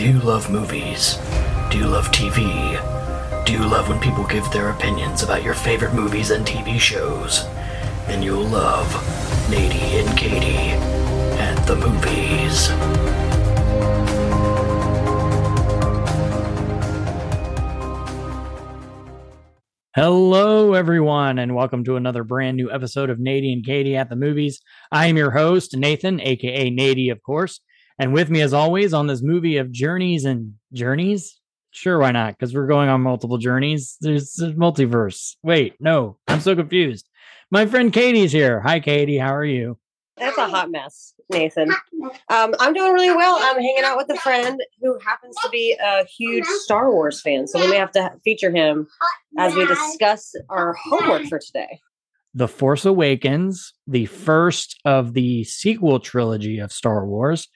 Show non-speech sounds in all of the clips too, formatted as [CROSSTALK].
Do you love movies? Do you love TV? Do you love when people give their opinions about your favorite movies and TV shows? Then you'll love Natey and Katie at the movies. Hello, everyone, and welcome to another brand new episode of Natey and Katie at the movies. I am your host, Nathan, aka Natey, of course. And with me, as always, on this movie of journeys and journeys. Sure, why not? Because we're going on multiple journeys. There's a multiverse. Wait, no, I'm so confused. My friend Katie's here. Hi, Katie. How are you? That's a hot mess, Nathan. Um, I'm doing really well. I'm hanging out with a friend who happens to be a huge Star Wars fan. So we may have to feature him as we discuss our homework for today. The Force Awakens, the first of the sequel trilogy of Star Wars,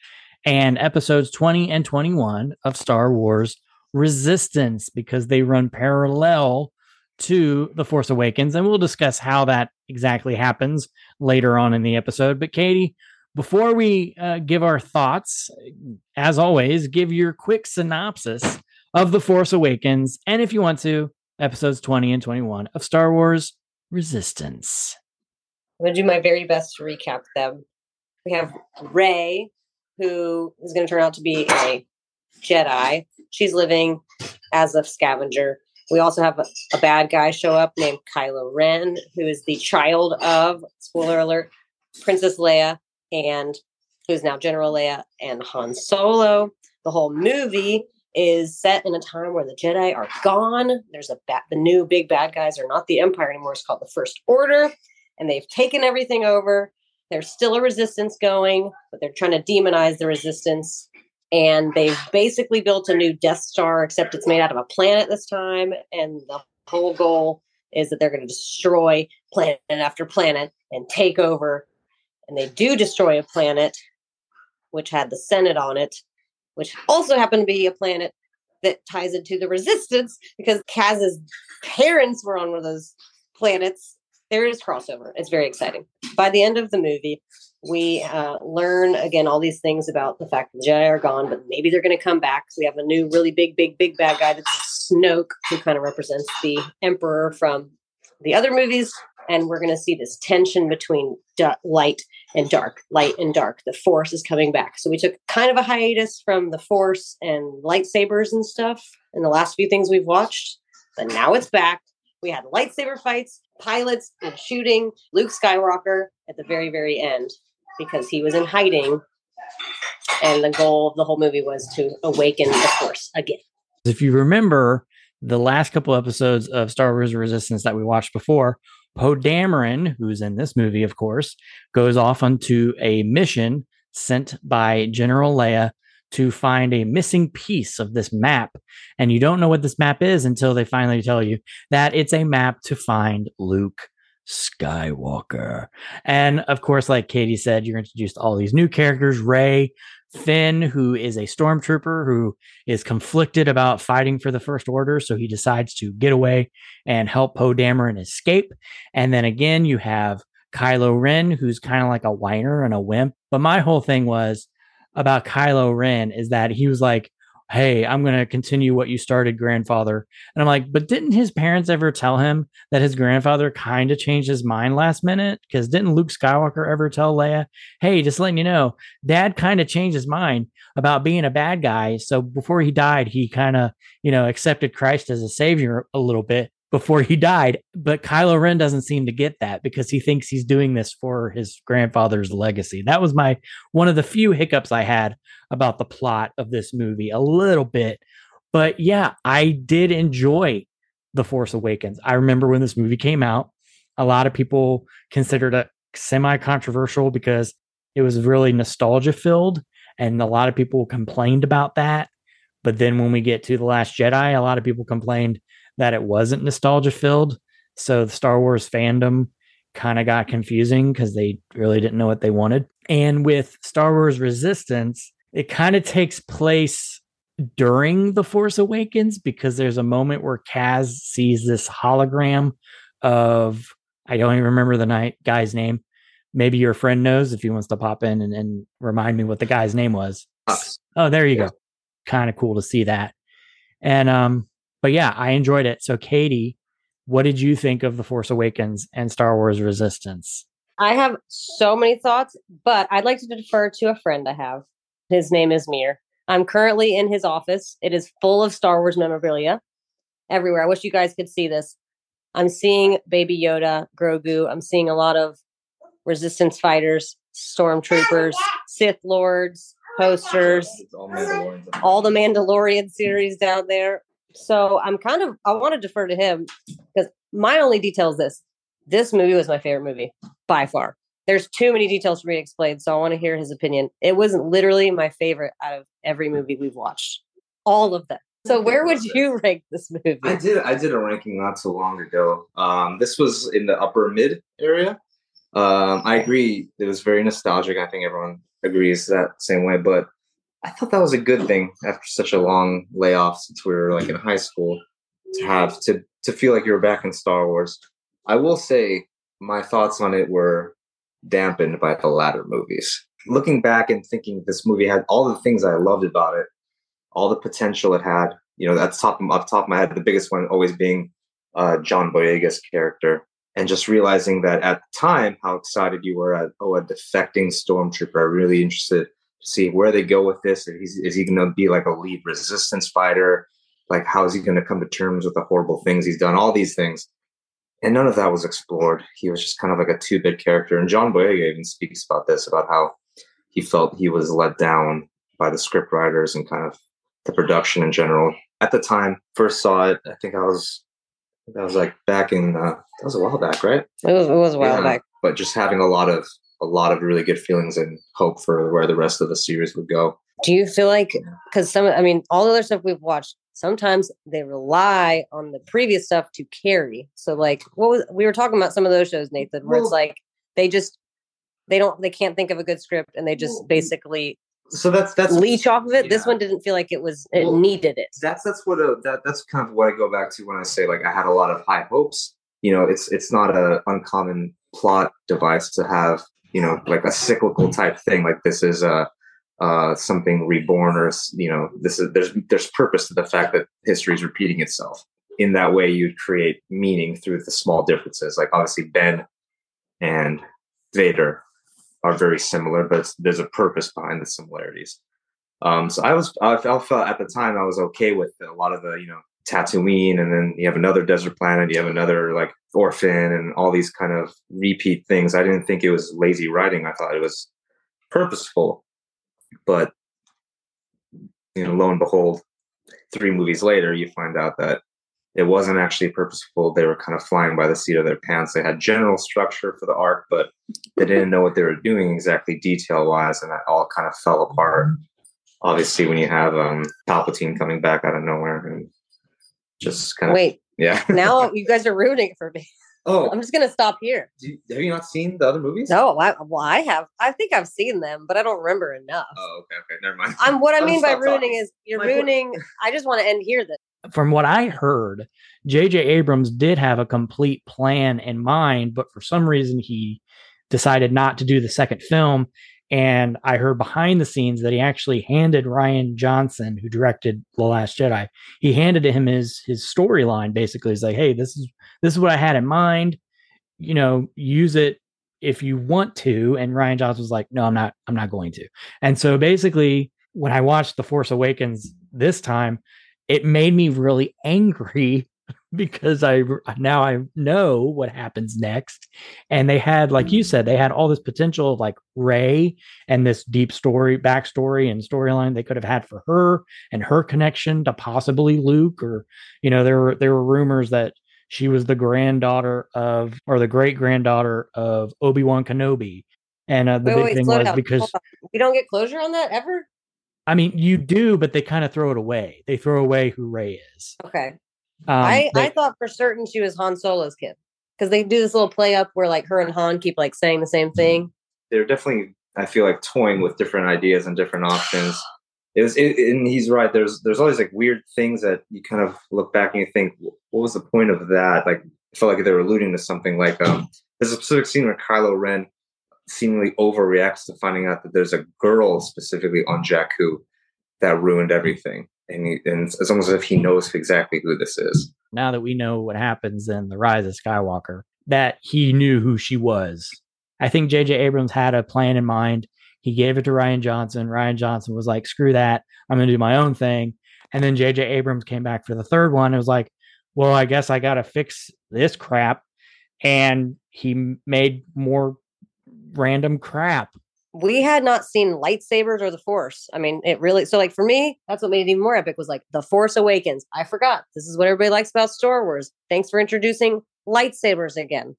and episodes 20 and 21 of Star Wars Resistance, because they run parallel to The Force Awakens. And we'll discuss how that exactly happens later on in the episode. But, Katie, before we uh, give our thoughts, as always, give your quick synopsis of The Force Awakens. And if you want to, episodes 20 and 21 of Star Wars Resistance. I'm going to do my very best to recap them. We have Rey, who is going to turn out to be a Jedi. She's living as a scavenger. We also have a, a bad guy show up named Kylo Ren, who is the child of, spoiler alert, Princess Leia, and who's now General Leia and Han Solo. The whole movie is set in a time where the Jedi are gone. There's a ba- the new big bad guys are not the Empire anymore. It's called the First Order, and they've taken everything over. There's still a resistance going, but they're trying to demonize the resistance. And they've basically built a new Death Star, except it's made out of a planet this time. And the whole goal is that they're going to destroy planet after planet and take over. And they do destroy a planet, which had the Senate on it, which also happened to be a planet that ties into the resistance because Kaz's parents were on one of those planets. There is crossover. It's very exciting. By the end of the movie, we uh, learn again all these things about the fact that the Jedi are gone, but maybe they're going to come back. So we have a new, really big, big, big bad guy that's Snoke, who kind of represents the Emperor from the other movies. And we're going to see this tension between light and dark, light and dark. The Force is coming back. So we took kind of a hiatus from the Force and lightsabers and stuff in the last few things we've watched, but now it's back. We had lightsaber fights, pilots and shooting Luke Skywalker at the very, very end because he was in hiding. And the goal of the whole movie was to awaken the Force again. If you remember the last couple episodes of Star Wars Resistance that we watched before, Poe Dameron, who's in this movie, of course, goes off onto a mission sent by General Leia to find a missing piece of this map. And you don't know what this map is until they finally tell you that it's a map to find Luke Skywalker. And of course, like Katie said, you're introduced to all these new characters Rey, Finn, who is a stormtrooper who is conflicted about fighting for the First Order. So he decides to get away and help Poe Dameron escape. And then again, you have Kylo Ren, who's kind of like a whiner and a wimp. But my whole thing was about Kylo Ren is that he was like, Hey, I'm going to continue what you started, grandfather. And I'm like, but didn't his parents ever tell him that his grandfather kind of changed his mind last minute? Because didn't Luke Skywalker ever tell Leia, Hey, just letting you know, dad kind of changed his mind about being a bad guy. So before he died, he kind of, you know, accepted Christ as a savior a little bit before he died. But Kylo Ren doesn't seem to get that because he thinks he's doing this for his grandfather's legacy. That was my one of the few hiccups I had about the plot of this movie a little bit. But yeah, I did enjoy The Force Awakens. I remember when this movie came out, a lot of people considered it semi controversial because it was really nostalgia filled. And a lot of people complained about that. But then when we get to The Last Jedi, a lot of people complained that it wasn't nostalgia filled. So the Star Wars fandom kind of got confusing because they really didn't know what they wanted. And with Star Wars Resistance, it kind of takes place during The Force Awakens because there's a moment where Kaz sees this hologram of, I don't even remember the night guy's name. Maybe your friend knows if he wants to pop in and, and remind me what the guy's name was. Oh, there you go. kind of cool to see that. And um, but yeah, I enjoyed it. So Katie, what did you think of The Force Awakens and Star Wars Resistance? I have so many thoughts, but I'd like to defer to a friend I have. His name is Mir. I'm currently in his office. It is full of Star Wars memorabilia everywhere. I wish you guys could see this. I'm seeing Baby Yoda, Grogu. I'm seeing a lot of resistance fighters, stormtroopers, Sith lords, posters, all the Mandalorian series down there. So I'm kind of I want to defer to him because my only detail is this. This movie was my favorite movie by far. There's too many details for me to explain, so I want to hear his opinion. It wasn't literally my favorite out of every movie we've watched. All of them. So where would you rank this movie? I did I did a ranking not so long ago. Um, this was in the upper mid area. Um, I agree. It was very nostalgic. I think everyone agrees that same way. But I thought that was a good thing after such a long layoff since we were like in high school to have to to feel like you were back in Star Wars. I will say my thoughts on it were dampened by the latter movies. Looking back and thinking this movie had all the things I loved about it, all the potential it had. You know, that's top off top of my head, the biggest one always being uh, John Boyega's character and just realizing that at the time how excited you were at oh a defecting stormtrooper i'm really interested see where they go with this is, is he going to be like a lead resistance fighter like how is he going to come to terms with the horrible things he's done all these things and none of that was explored he was just kind of like a two-bit character and john boyega even speaks about this about how he felt he was let down by the script writers and kind of the production in general at the time first saw it i think i was that was like back in uh, that was a while back, right? It was, it was a while Yeah. back. But just having a lot of a lot of really good feelings and hope for where the rest of the series would go. Do you feel like because some, I mean, all the other stuff we've watched, sometimes they rely on the previous stuff to carry. So, like, what was we were talking about some of those shows, Nathan, where it's like they just they don't they can't think of a good script and they just Well, basically So that's that's leech off of it. This one didn't feel like it was it Well, needed it. that's that's what uh that that's kind of what I go back to when I say like I had a lot of high hopes. You know, it's it's not a uncommon plot device to have you know like a cyclical type thing. Like this is a uh, something reborn or you know this is there's there's purpose to the fact that history is repeating itself. In that way, you'd create meaning through the small differences. Like obviously Ben and Vader are very similar, but there's a purpose behind the similarities. Um, so I was, I felt at the time I was okay with a lot of the, you know, Tatooine, and then you have another desert planet, you have another like orphan, and all these kind of repeat things. I didn't think it was lazy writing. I thought it was purposeful, but you know, lo and behold, three movies later, you find out that it wasn't actually purposeful. They were kind of flying by the seat of their pants. They had general structure for the arc, but they didn't know what they were doing exactly detail wise, and that all kind of fell apart. Obviously, when you have um, Palpatine coming back out of nowhere and just kind of Wait, yeah. [LAUGHS] now [LAUGHS] you guys are ruining it for me. oh, I'm just gonna stop here. do you- have you not seen the other movies? No, I, well, I have. I think I've seen them, but I don't remember enough. Oh, okay, okay, never mind. I'm what I [LAUGHS] mean by ruining talking. is you're My point- ruining. I just want to end here. Then From what I heard, J.J. Abrams did have a complete plan in mind, but for some reason he decided not to do the second film. And I heard behind the scenes that he actually handed Rian Johnson, who directed The Last Jedi, he handed him his his storyline. Basically, he's like, "Hey, this is this is what I had in mind. You know, use it if you want to." And Rian Johnson was like, "No, I'm not. I'm not going to." And so basically, when I watched The Force Awakens this time, it made me really [LAUGHS] angry because I now I know what happens next. And they had, like you said, they had all this potential of like Rey and this deep story, backstory, and storyline they could have had for her and her connection to possibly Luke, or you know, there were there were rumors that she was the granddaughter of or the great granddaughter of Obi Wan Kenobi. And uh, the Wait, big wait, thing was down. because we don't get closure on that ever. I mean, you do, but they kind of throw it away. They throw away who Rey is. Okay, Um, I they- I thought for certain she was Han Solo's kid because they do this little play up where like her and Han keep like saying the same thing. they're definitely I feel like toying with different ideas and different options. It was, it, and he's right. There's there's always like weird things that you kind of look back and you think, what was the point of that? Like, I felt like they were alluding to something. Like, um, there's a specific scene where Kylo Ren seemingly overreacts to finding out that there's a girl specifically on Jakku that ruined everything. And, he, and it's almost as if he knows exactly who this is. Now that we know what happens in the Rise of Skywalker, that he knew who she was. I think J.J. Abrams had a plan in mind. He gave it to Rian Johnson. Rian Johnson was like, "Screw that! I'm going to do my own thing." And then J.J. Abrams came back for the third one. It was like, "Well, I guess I got to fix this crap," and he made more random crap. We had not seen lightsabers or the Force. I mean, it really. So, like for me, that's what made it even more epic. Was like the Force Awakens. I forgot. This is what everybody likes about Star Wars. Thanks for introducing lightsabers again.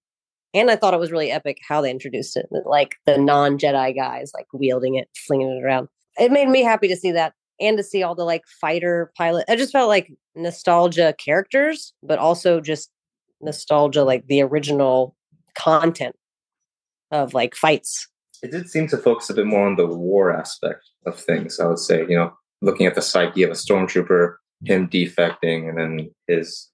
And I thought it was really epic how they introduced it, like the non Jedi guys, like wielding it, flinging it around. It made me happy to see that and to see all the like fighter pilot. I just felt like nostalgia characters, but also just nostalgia, like the original content of like fights. It did seem to focus a bit more on the war aspect of things, I would say, you know, looking at the psyche of a stormtrooper, him defecting, and then his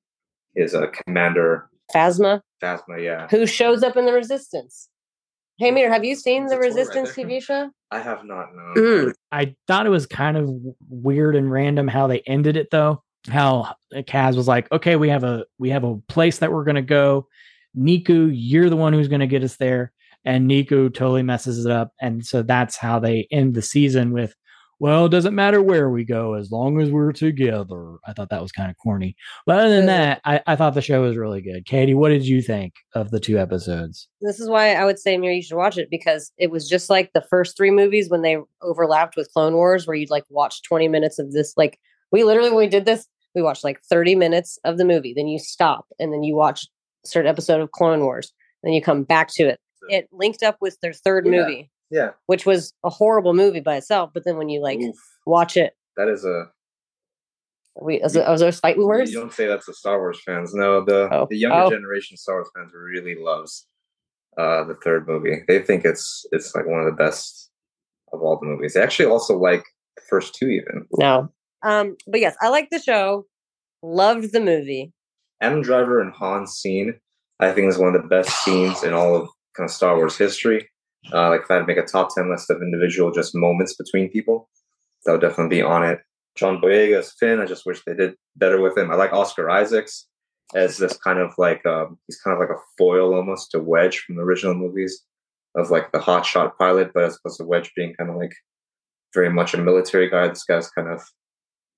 his uh, commander Phasma, Phasma, yeah. who shows up in the Resistance. Hey, Mir, have you seen There's the a tour right Resistance there. TV show? I have not known. Mm. I thought it was kind of weird and random how they ended it though. How Kaz was like, "Okay, we have a we have a place that we're gonna go. Neeku, you're the one who's gonna get us there." And Neeku totally messes it up, and so that's how they end the season with, "Well, it doesn't matter where we go as long as we're together." I thought that was kind of corny, but other than that, I, I thought the show was really good. Katie, what did you think of the two episodes? This is why I would say, Mir, you should watch it because it was just like the first three movies when they overlapped with Clone Wars, where you'd like watch 20 minutes of this. Like, we literally, when we did this, we watched like 30 minutes of the movie. Then you stop and then you watch a certain episode of Clone Wars. Then you come back to it. It linked up with their third Yeah. movie, Yeah. which was a horrible movie by itself. But then when you like Oof, watch it, that is a we, was, it- was those fighting words? You don't say that's the Star Wars fans. No, the Oh. the younger Oh. generation Star Wars fans really loves uh the third movie. They think it's it's like one of the best of all the movies. They actually also like the first two even. No. Um, but yes, I like the show. Loved the movie. Adam Driver and Han scene, I think, is one of the best scenes in all of kind of Star Wars history. Uh, like if I had to make a top ten list of individual just moments between people, that would definitely be on it. John Boyega as Finn, I just wish they did better with him. I like Oscar Isaacs as this kind of like um, he's kind of like a foil almost to Wedge from the original movies of like the hotshot pilot, but as opposed to Wedge being kind of like very much a military guy, this guy's kind of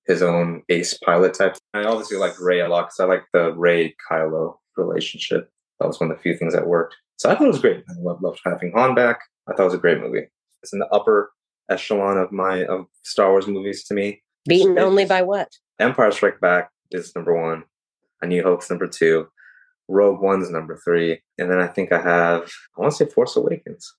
his own ace pilot type. I obviously like Rey a lot because I like the Rey Kylo relationship. That was one of the few things that worked. So I thought it was great. I loved, loved having Han back. I thought it was a great movie. It's in the upper echelon of my of Star Wars movies to me. Beaten It- only it's- by what? Empire Strike Back is number one. A New Hope's number two. Rogue One's number three. And then I think I have I want to say Force Awakens.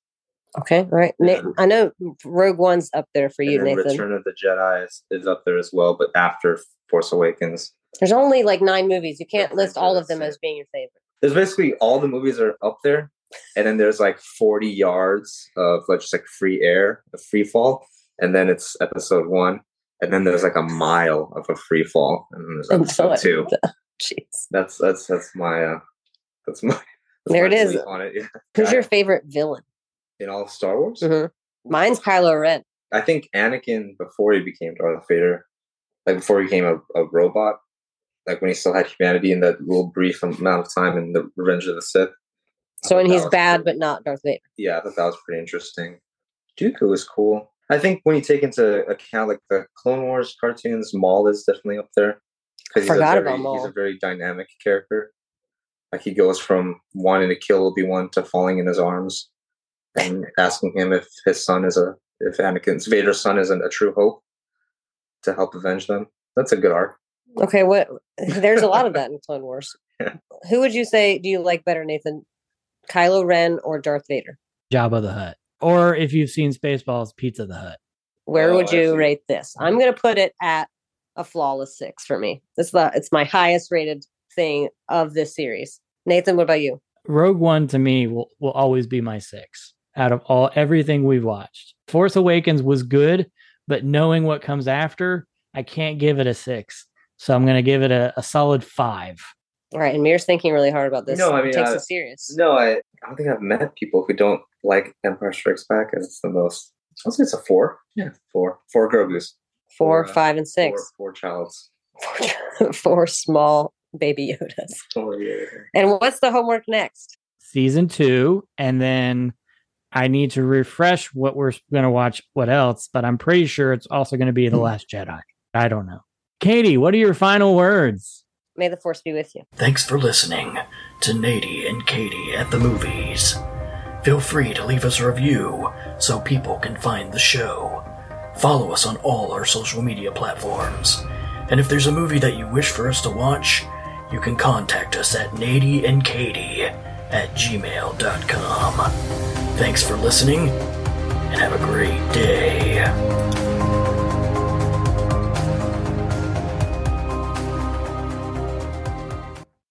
Okay, all right. Na- I know Rogue One's up there for you, Nathan. Return of the Jedi is, is up there as well, but after Force Awakens. There's only like nine movies. You can't list all of them as being your favorite. There's basically all the movies are up there and then there's like 40 yards of like just like free air a free fall and then it's episode one and then there's like a mile of a free fall and then there's And so episode two [LAUGHS] Jeez. that's that's that's my uh that's my that's There my it is. on it yeah Who's your favorite villain? in all of star wars Mhm. Mine's Kylo Ren. i think anakin before he became darth vader like before he became a, a robot like when he still had humanity in that little brief amount of time in the revenge of the sith So when he's bad, pretty- but not Darth Vader. yeah, I thought that was pretty interesting. Dooku was cool. I think when you take into account like the Clone Wars cartoons, Maul is definitely up there because he's, a very- he's a very dynamic character. Like he goes from wanting to kill Obi Wan to falling in his arms and asking him if his son is a if Anakin's Vader's son isn't a true hope to help avenge them. That's a good arc. Okay, what? There's a lot of that in Clone [LAUGHS] Wars. Yeah. Who would you say do you like better, Nathan? Kylo Ren or Darth Vader? Jabba the Hutt, or if you've seen Spaceballs, Pizza the Hut. Where Oh, would you rate this? I'm going to put it at a flawless six for me. It's the it's my highest rated thing of this series. Nathan, what about you? Rogue One to me will, will always be my six out of all everything we've watched. Force Awakens was good, but knowing what comes after, I can't give it a six. So I'm going to give it a, a solid five. All right, and Mir's thinking really hard about this. No, I He mean, takes uh, it serious. No, I, I don't think I've met people who don't like Empire Strikes Back as it's the most. I'll say it's a four. Yeah, four. Four Grogu's. Four, Four, uh, five, and Four, six. four childs. [LAUGHS] Four small baby Yodas. Oh, yeah. And what's the homework next? season two, and then I need to refresh what we're going to watch. What else? But I'm pretty sure it's also going to be the Last Jedi. I don't know. Katie, what are your final words? May the force be with you. Thanks for listening to Natey and Katie at the movies. Feel free to leave us a review so people can find the show. Follow us on all our social media platforms. And if there's a movie that you wish for us to watch, you can contact us at Natey and Katie at gmail.com. Thanks for listening and have a great day.